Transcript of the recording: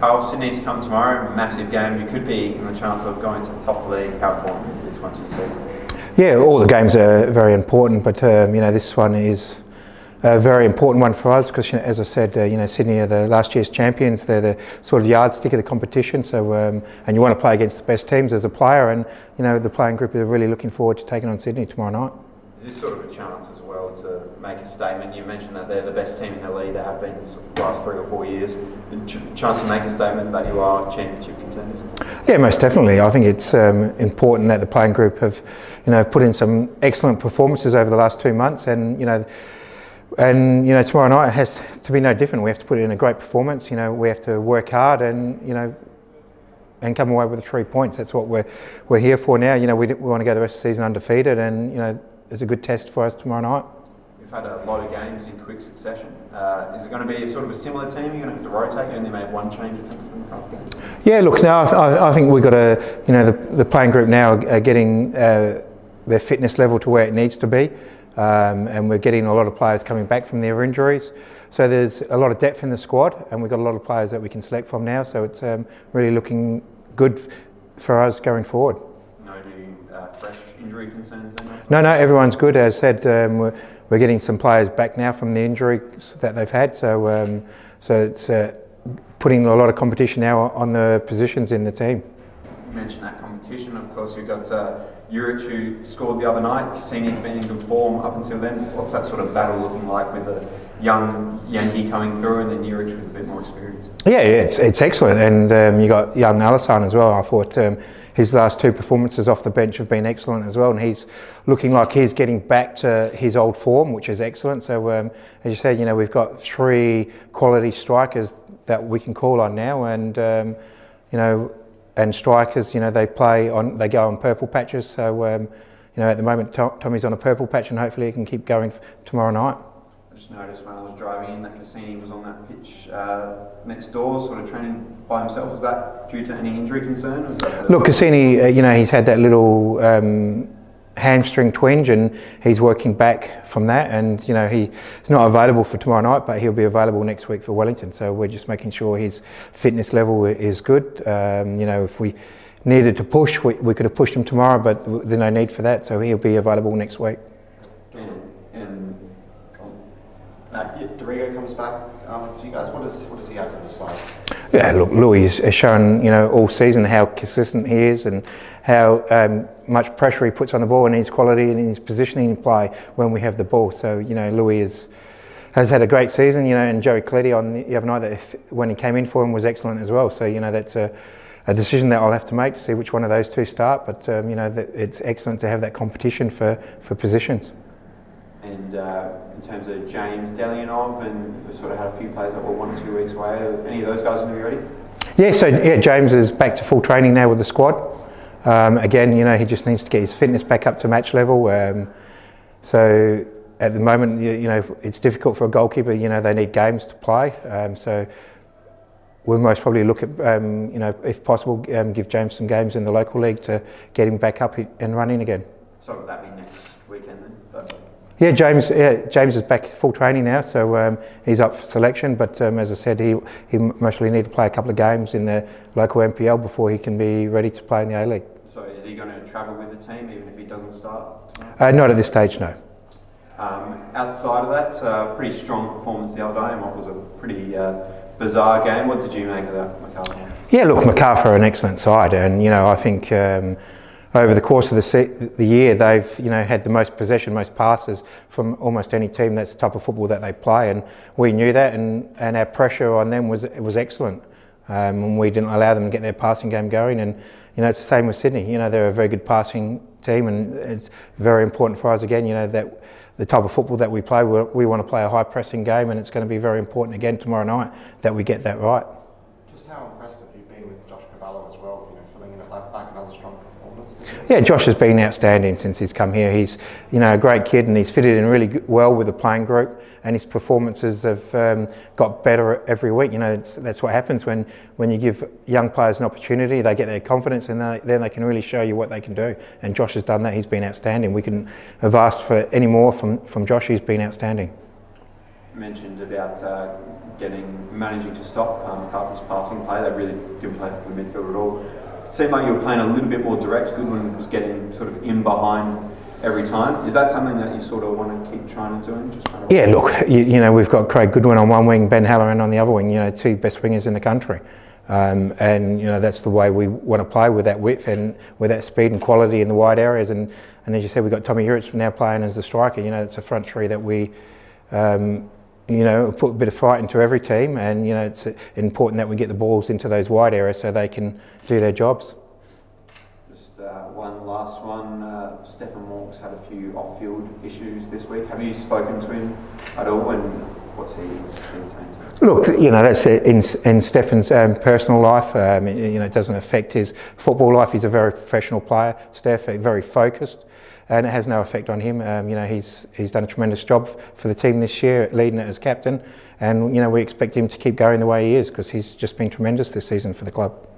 Carl, Sydney's come tomorrow, massive game. You could be in the chance of going to the top league. How important is this one to your season? Yeah, all the games are very important, but um, you know this one is a very important one for us because, you know, as I said, uh, you know Sydney are the last year's champions. They're the sort of yardstick of the competition. So, um, and you want to play against the best teams as a player, and you know the playing group are really looking forward to taking on Sydney tomorrow night. Is this sort of a chance as well to make a statement? You mentioned that they're the best team in the league. They have been the last three or four years. The ch- chance to make a statement that you are championship contenders. Yeah, most definitely. I think it's um, important that the playing group have, you know, put in some excellent performances over the last two months, and you know. And you know, tomorrow night has to be no different. We have to put in a great performance. You know, we have to work hard, and you know, and come away with three points. That's what we're we're here for now. You know, we, we want to go the rest of the season undefeated, and you know, it's a good test for us tomorrow night. We've had a lot of games in quick succession. Uh, is it going to be sort of a similar team? You're going to have to rotate. You only made one change, I think, from the cup game. Yeah, look, now I, I think we've got a, you know, the, the playing group now are getting uh, their fitness level to where it needs to be. Um, and we're getting a lot of players coming back from their injuries. So there's a lot of depth in the squad, and we've got a lot of players that we can select from now. So it's um, really looking good for us going forward. Fresh injury concerns? No, no, everyone's good. As I said, um, we're, we're, getting some players back now from the injuries that they've had. So, um, so it's uh, putting a lot of competition now on the positions in the team. You mentioned that competition. Of course, you've got. Uh, Juric who scored the other night. Kusini's been in good form up until then. What's that sort of battle looking like with a young Yengi coming through and then Juric with a bit more experience? Yeah, it's it's excellent, and um, you got young Alassane as well. I thought um, his last two performances off the bench have been excellent as well, and he's looking like he's getting back to his old form, which is excellent. So um, as you said, you know we've got three quality strikers that we can call on now, and um, you know and strikers, you know, they play on, they go on purple patches. So, um, you know, at the moment, Tommy's on a purple patch, and hopefully he can keep going tomorrow night. Just noticed when I was driving in that Kusini was on that pitch uh, next door, sort of training by himself. Was that due to any injury concern? Look, Kusini, uh, you know, he's had that little. Um, hamstring twinge and he's working back from that and you know he's not available for tomorrow night but he'll be available next week for Wellington so we're just making sure his fitness level is good um, you know if we needed to push we, we could have pushed him tomorrow but there's no need for that so he'll be available next week and, and uh, D'Arrigo comes back um, for you guys what does he add to the side yeah, look, Louis has shown you know all season how consistent he is and how um, much pressure he puts on the ball and his quality and his positioning play when we have the ball. So you know Louis is, has had a great season. You know, and Joey Caletti on the other night that if, when he came in for him was excellent as well. So you know that's a, a decision that I'll have to make to see which one of those two start. But um, you know it's excellent to have that competition for for positions. And uh, in terms of James Delianov, and we sort of had a few players that were one or two weeks away. Are any of those guys going to be ready? Yeah, so yeah, James is back to full training now with the squad. Um, again, you know, he just needs to get his fitness back up to match level. Um, so at the moment, you, you, know, it's difficult for a goalkeeper. You know, they need games to play. Um, so we'll most probably look at, um, you know, if possible, um, give James some games in the local league to get him back up and running again. So would that be next weekend then? Yeah, James. Yeah, James is back full training now, so um, he's up for selection. But um, as I said, he he mostly need to play a couple of games in the local NPL before he can be ready to play in the A League. So is he going to travel with the team even if he doesn't start? Uh, not at this stage, no. Um, outside of that, uh, pretty strong performance the other day, and what was a pretty uh, bizarre game. What did you make of that, Macarthur? Yeah, look, Macarthur are an excellent side, and you know I think. Over the course of the, se- the year, they've you know had the most possession, most passes from almost any team. That's the type of football that they play, and we knew that, and, and our pressure on them was was excellent. Um, and we didn't allow them to get their passing game going. And you know, it's the same with Sydney. You know, they're a very good passing team, and it's very important for us again. You know that the type of football that we play, we want to play a high pressing game, and it's going to be very important again tomorrow night that we get that right. Just how impressed have you been with As well? You know, filling in at left back, another strong yeah, Josh has been outstanding since he's come here. He's, you know, a great kid and he's fitted in really well with the playing group and his performances have um, got better every week. You know, that's what happens when, when you give young players an opportunity, they get their confidence and they, then they can really show you what they can do. And Josh has done that. He's been outstanding. We couldn't have asked for any more from, from Josh. He's been outstanding. Mentioned about uh, getting managing to stop um, McCarthy's passing play. They really didn't play for the midfield at all. seemed like you were playing a little bit more direct. Goodwin was getting sort of in behind every time. Is that something that you sort of want to keep trying to do? Yeah, look, you, you, know, we've got Craig Goodwin on one wing, Ben Halloran on the other wing, you know, two best wingers in the country. Um, and you know that's the way we want to play with that width and with that speed and quality in the wide areas. And, and as you said, we've got Tommy Juric now playing as the striker. You know, it's a front three that we, um, you know, put a bit of fight into every team. And you know, it's important that we get the balls into those wide areas so they can do their jobs. Just uh, one last one. Uh, Stefan had a few off-field issues this week. Have you spoken to him at all? And Look, you know, that's in, in Stefan's um, personal life. Um, you know, it doesn't affect his football life. He's a very professional player, Steph, very focused, and it has no effect on him. Um, you know, he's he's done a tremendous job for the team this year, leading it as captain, and you know, we expect him to keep going the way he is because he's just been tremendous this season for the club.